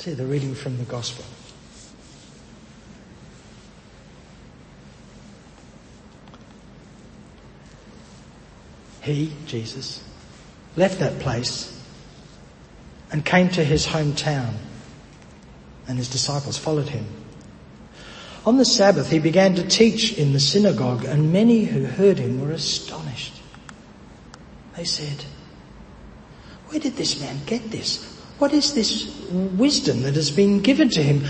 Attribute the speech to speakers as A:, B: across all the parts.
A: See the reading from the Gospel. He, Jesus, left that place and came to his hometown and his disciples followed him. On the Sabbath he began to teach in the synagogue and many who heard him were astonished. They said, where did this man get this? What is this wisdom that has been given to him?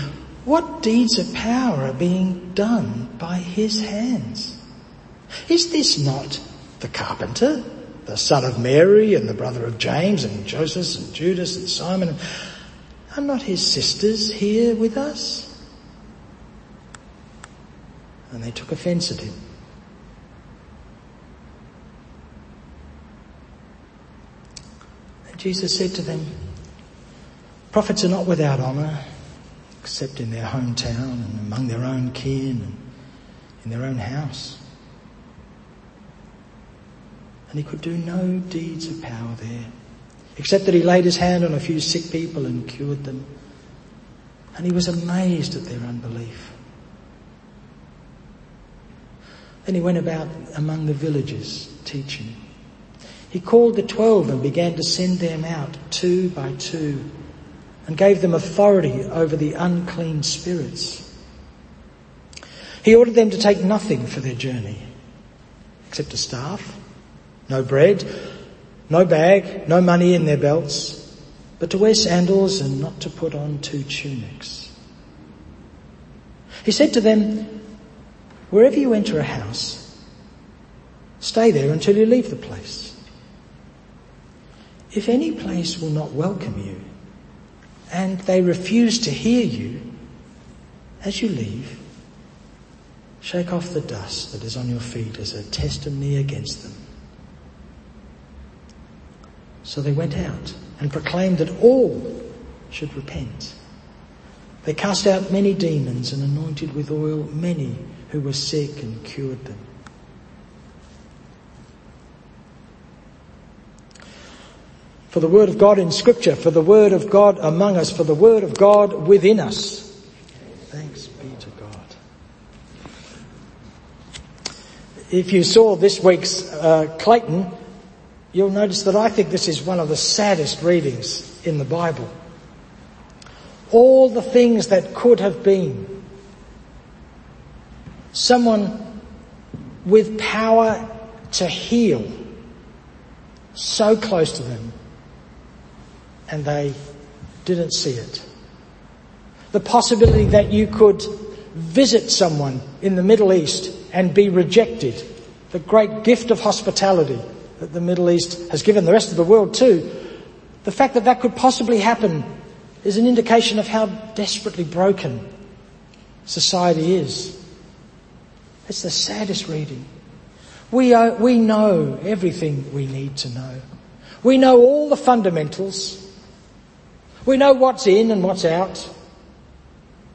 A: What deeds of power are being done by his hands? Is this not the carpenter, the son of Mary and the brother of James and Joseph and Judas and Simon? Are not his sisters here with us? And they took offense at him. And Jesus said to them, prophets are not without honour, except in their hometown and among their own kin and in their own house. And he could do no deeds of power there, except that he laid his hand on a few sick people and cured them. And he was amazed at their unbelief. Then he went about among the villages teaching. He called the twelve and began to send them out two by two and gave them authority over the unclean spirits. He ordered them to take nothing for their journey except a staff, no bread, no bag, no money in their belts, but to wear sandals and not to put on two tunics. He said to them, Wherever you enter a house, stay there until you leave the place. If any place will not welcome you, and they refuse to hear you, as you leave, shake off the dust that is on your feet as a testimony against them. So they went out and proclaimed that all should repent. They cast out many demons and anointed with oil many who were sick and cured them. For the word of God in scripture, for the word of God among us, for the word of God within us. Thanks be to God. If you saw this week's uh, Clayton, you'll notice that I think this is one of the saddest readings in the Bible. All the things that could have been someone with power to heal so close to them and they didn't see it. The possibility that you could visit someone in the Middle East and be rejected. The great gift of hospitality that the Middle East has given the rest of the world too. The fact that that could possibly happen is an indication of how desperately broken society is. It's the saddest reading. We, are, we know everything we need to know. We know all the fundamentals. We know what's in and what's out.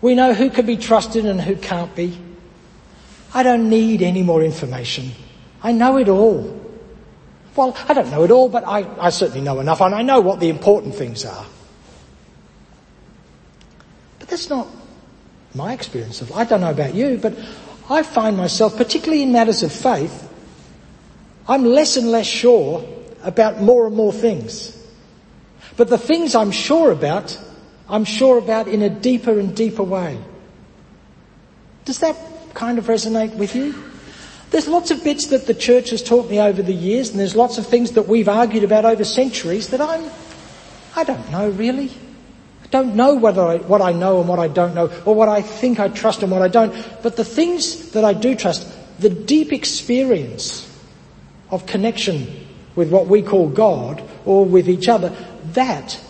A: We know who can be trusted and who can't be. I don't need any more information. I know it all. Well, I don't know it all, but I, I certainly know enough and I know what the important things are. But that's not my experience of, I don't know about you, but I find myself, particularly in matters of faith, I'm less and less sure about more and more things. But the things I'm sure about, I'm sure about in a deeper and deeper way. Does that kind of resonate with you? There's lots of bits that the church has taught me over the years and there's lots of things that we've argued about over centuries that I'm, I don't know really. I don't know whether I, what I know and what I don't know, or what I think I trust and what I don't. But the things that I do trust, the deep experience of connection with what we call God or with each other, that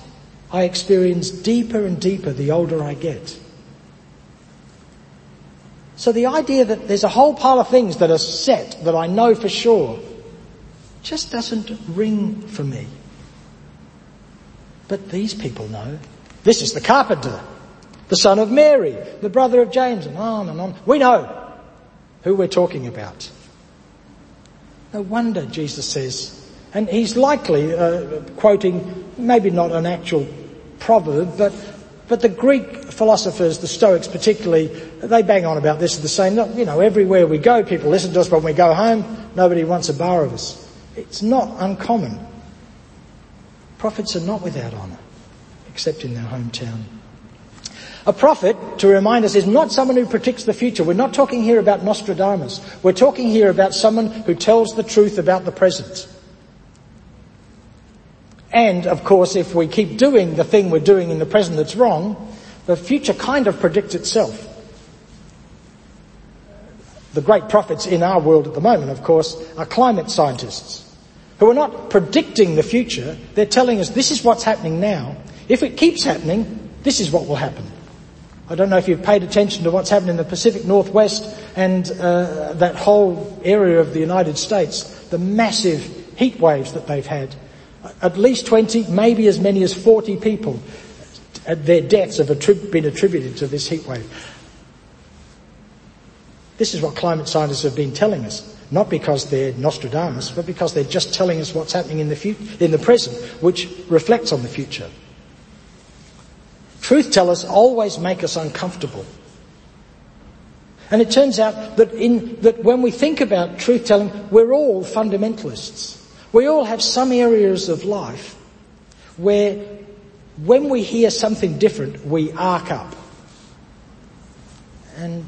A: I experience deeper and deeper the older I get. So the idea that there's a whole pile of things that are set that I know for sure just doesn't ring for me. But these people know. This is the carpenter, the son of Mary, the brother of James, and on and on. We know who we're talking about. No wonder Jesus says, and he's likely uh, quoting maybe not an actual proverb, but But the Greek philosophers, the Stoics particularly, they bang on about this the same. You know, everywhere we go, people listen to us, but when we go home, nobody wants a bar of us. It's not uncommon. Prophets are not without honour, except in their hometown. A prophet, to remind us, is not someone who predicts the future. We're not talking here about Nostradamus. We're talking here about someone who tells the truth about the present. And, of course, if we keep doing the thing we're doing in the present that's wrong, the future kind of predicts itself. The great prophets in our world at the moment, of course, are climate scientists who are not predicting the future. They're telling us this is what's happening now. If it keeps happening, this is what will happen. I don't know if you've paid attention to what's happened in the Pacific Northwest and uh, that whole area of the United States, the massive heat waves that they've had. At least 20, maybe as many as 40 people, their deaths have attrib- been attributed to this heat wave. This is what climate scientists have been telling us. Not because they're Nostradamus, but because they're just telling us what's happening in the, in the present, which reflects on the future. Truth tellers always make us uncomfortable. And it turns out that, in, that when we think about truth telling, we're all fundamentalists. We all have some areas of life where when we hear something different, we arc up. And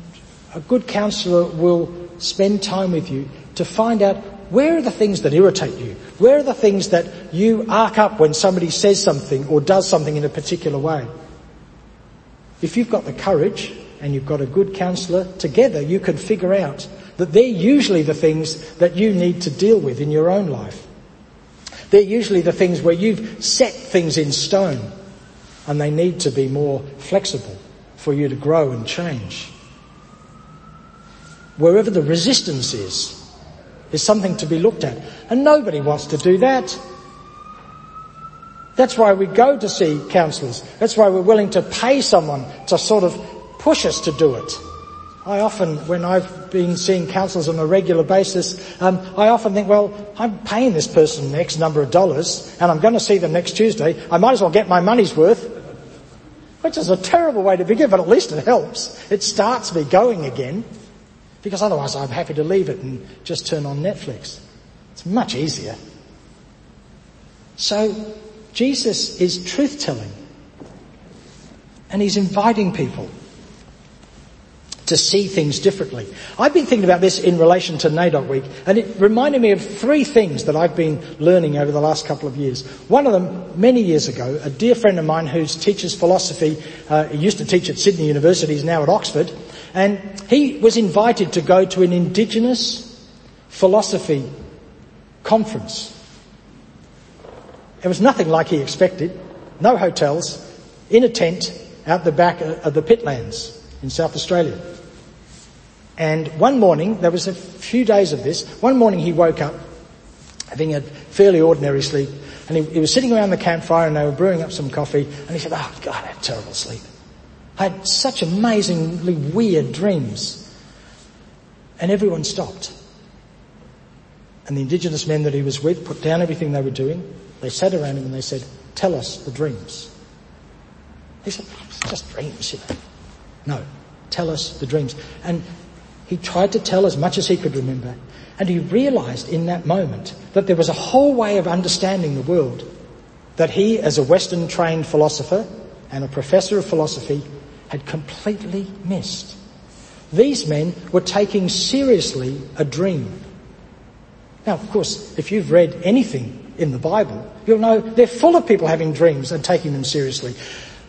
A: a good counsellor will spend time with you to find out where are the things that irritate you? Where are the things that you arc up when somebody says something or does something in a particular way? If you've got the courage and you've got a good counsellor, together you can figure out that they're usually the things that you need to deal with in your own life. They're usually the things where you've set things in stone and they need to be more flexible for you to grow and change. Wherever the resistance is, is something to be looked at. And nobody wants to do that. That's why we go to see counsellors. That's why we're willing to pay someone to sort of push us to do it. I often, when I've been seeing counsellors on a regular basis, um, I often think, well, I'm paying this person X number of dollars, and I'm going to see them next Tuesday. I might as well get my money's worth, which is a terrible way to begin, but at least it helps. It starts me going again, because otherwise I'm happy to leave it and just turn on Netflix. It's much easier. So Jesus is truth telling. And he's inviting people to see things differently. I've been thinking about this in relation to NAIDOC Week, and it reminded me of three things that I've been learning over the last couple of years. One of them, many years ago, a dear friend of mine who teaches philosophy, uh, he used to teach at Sydney University, he's now at Oxford, and he was invited to go to an indigenous philosophy conference it was nothing like he expected. No hotels, in a tent out the back of the pitlands in South Australia. And one morning, there was a few days of this, one morning he woke up, having a fairly ordinary sleep, and he, he was sitting around the campfire and they were brewing up some coffee, and he said, oh God, I had terrible sleep. I had such amazingly weird dreams. And everyone stopped. And the indigenous men that he was with put down everything they were doing, they sat around him and they said, tell us the dreams. He said, just dreams, you know. No, tell us the dreams. And he tried to tell as much as he could remember. And he realized in that moment that there was a whole way of understanding the world that he, as a Western trained philosopher and a professor of philosophy, had completely missed. These men were taking seriously a dream. Now, of course, if you've read anything in the Bible, you'll know they're full of people having dreams and taking them seriously.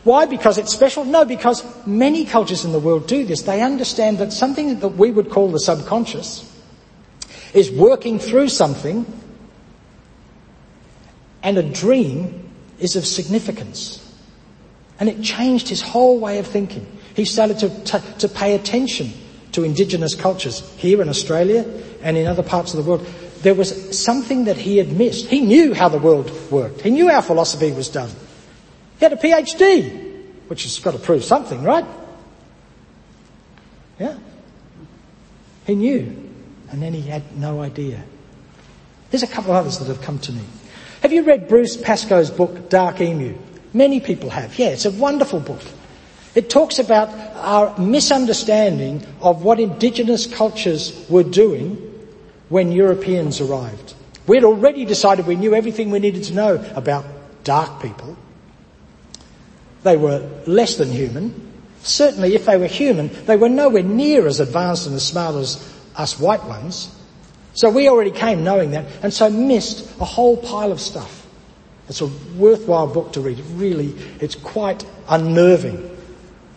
A: Why? Because it's special? No, because many cultures in the world do this. They understand that something that we would call the subconscious is working through something and a dream is of significance. And it changed his whole way of thinking. He started to, to, to pay attention to indigenous cultures here in Australia and in other parts of the world there was something that he had missed. He knew how the world worked. He knew how philosophy was done. He had a PhD, which has got to prove something, right? Yeah. He knew. And then he had no idea. There's a couple of others that have come to me. Have you read Bruce Pascoe's book, Dark Emu? Many people have. Yeah, it's a wonderful book. It talks about our misunderstanding of what indigenous cultures were doing when Europeans arrived. We'd already decided we knew everything we needed to know about dark people. They were less than human. Certainly if they were human, they were nowhere near as advanced and as smart as us white ones. So we already came knowing that and so missed a whole pile of stuff. It's a worthwhile book to read. Really, it's quite unnerving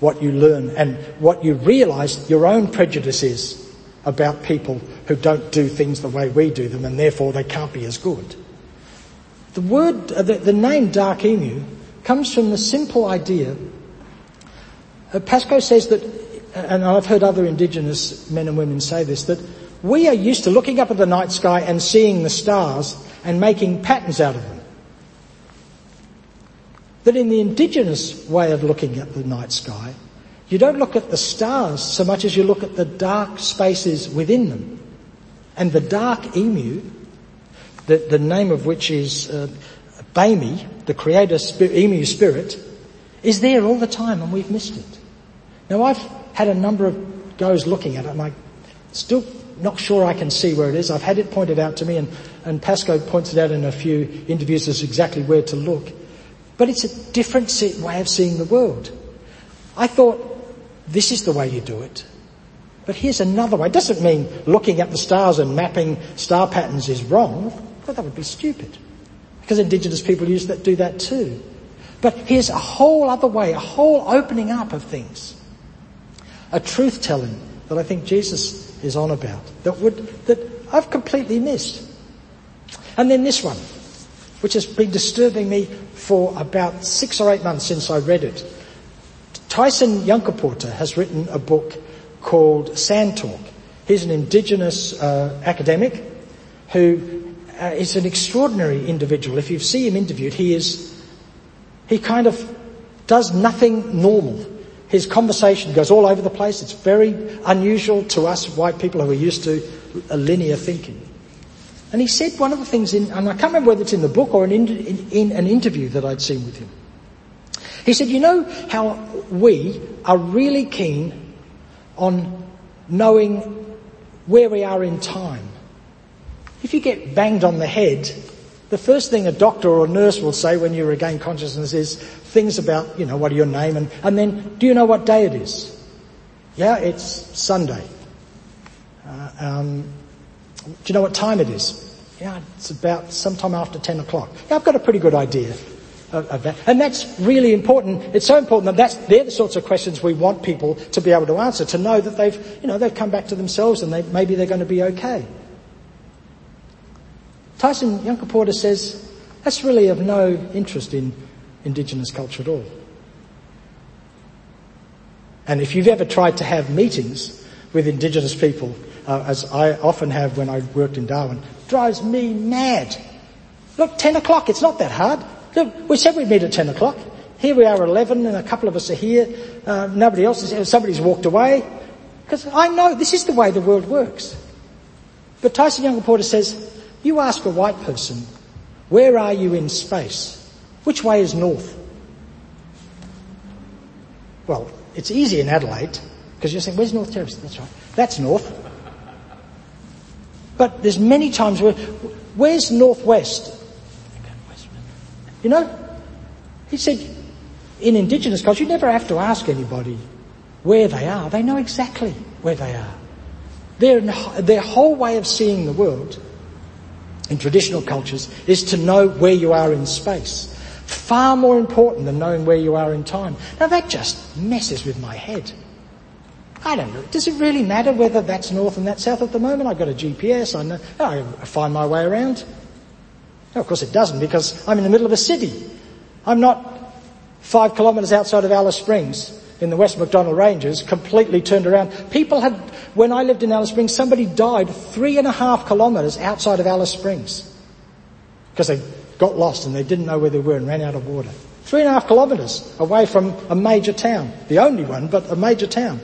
A: what you learn and what you realize your own prejudice is about people who don't do things the way we do them and therefore they can't be as good. The word, uh, the, the name dark emu comes from the simple idea. Uh, Pascoe says that, and I've heard other indigenous men and women say this, that we are used to looking up at the night sky and seeing the stars and making patterns out of them. That in the indigenous way of looking at the night sky, you don't look at the stars so much as you look at the dark spaces within them. And the dark emu, the, the name of which is uh, Bami, the creator emu spirit, is there all the time and we've missed it. Now I've had a number of goes looking at it and I'm still not sure I can see where it is. I've had it pointed out to me and, and Pascoe points it out in a few interviews as exactly where to look. But it's a different way of seeing the world. I thought, this is the way you do it. But here's another way. It doesn't mean looking at the stars and mapping star patterns is wrong. That would be stupid. Because indigenous people use that, do that too. But here's a whole other way, a whole opening up of things. A truth telling that I think Jesus is on about. That would, that I've completely missed. And then this one which has been disturbing me for about six or eight months since I read it. Tyson Yunkaporta has written a book called Sand Talk. He's an indigenous uh, academic who uh, is an extraordinary individual. If you see him interviewed, he is, he kind of does nothing normal. His conversation goes all over the place. It's very unusual to us white people who are used to linear thinking. And he said one of the things in, and I can't remember whether it's in the book or in, in, in an interview that I'd seen with him. He said, you know how we are really keen on knowing where we are in time. If you get banged on the head, the first thing a doctor or a nurse will say when you regain consciousness is things about, you know, what are your name and, and then, do you know what day it is? Yeah, it's Sunday. Uh, um, do you know what time it is? Yeah, it's about sometime after 10 o'clock. Yeah, I've got a pretty good idea of, of that. And that's really important. It's so important that that's, they're the sorts of questions we want people to be able to answer, to know that they've, you know, they've come back to themselves and they, maybe they're going to be okay. Tyson Yunkaporta says that's really of no interest in Indigenous culture at all. And if you've ever tried to have meetings with Indigenous people uh, as I often have when I worked in Darwin, drives me mad. Look, 10 o'clock, it's not that hard. Look, we said we'd meet at 10 o'clock. Here we are at 11 and a couple of us are here. Uh, nobody else is, somebody's walked away. Because I know this is the way the world works. But Tyson Yunkaporta says, you ask a white person, where are you in space? Which way is north? Well, it's easy in Adelaide, because you're saying, where's North Terrace? That's right. That's north. But there's many times where, where's Northwest? You know? He said, in indigenous culture, you never have to ask anybody where they are. They know exactly where they are. Their, their whole way of seeing the world in traditional cultures is to know where you are in space. Far more important than knowing where you are in time. Now that just messes with my head. I don't know. Does it really matter whether that's north and that's south at the moment? I've got a GPS. I know. Oh, I find my way around. No, of course it doesn't because I'm in the middle of a city. I'm not five kilometres outside of Alice Springs in the West Macdonnell Ranges, completely turned around. People had, when I lived in Alice Springs, somebody died three and a half kilometres outside of Alice Springs because they got lost and they didn't know where they were and ran out of water. Three and a half kilometres away from a major town. The only one, but a major town.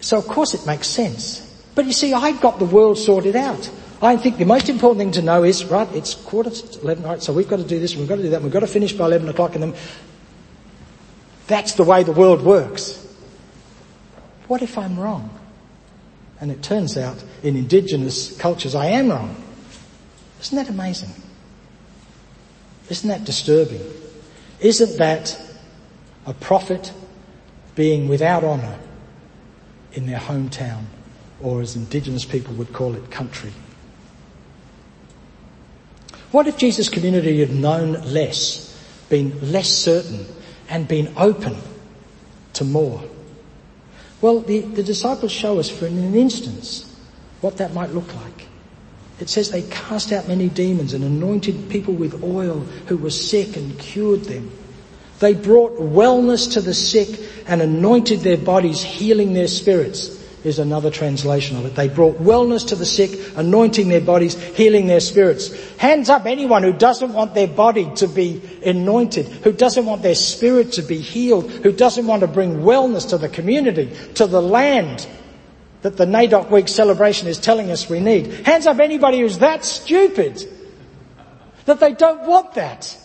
A: So of course it makes sense. But you see, I've got the world sorted out. I think the most important thing to know is, right, it's quarter to 11, right, so we've got to do this, we've got to do that, we've got to finish by 11 o'clock and then That's the way the world works. What if I'm wrong? And it turns out in indigenous cultures I am wrong. Isn't that amazing? Isn't that disturbing? Isn't that a prophet being without honour in their hometown, or as indigenous people would call it, country? What if Jesus' community had known less, been less certain, and been open to more? Well, the, the disciples show us for an instance what that might look like. It says they cast out many demons and anointed people with oil who were sick and cured them. They brought wellness to the sick and anointed their bodies, healing their spirits is another translation of it. They brought wellness to the sick, anointing their bodies, healing their spirits. Hands up anyone who doesn't want their body to be anointed, who doesn't want their spirit to be healed, who doesn't want to bring wellness to the community, to the land that the NAIDOC Week celebration is telling us we need. Hands up anybody who's that stupid that they don't want that.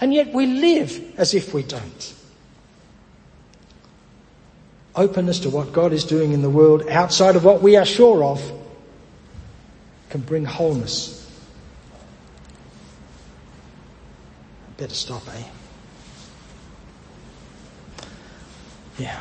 A: And yet we live as if we don't openness to what God is doing in the world outside of what we are sure of can bring wholeness. Better stop, eh? Yeah.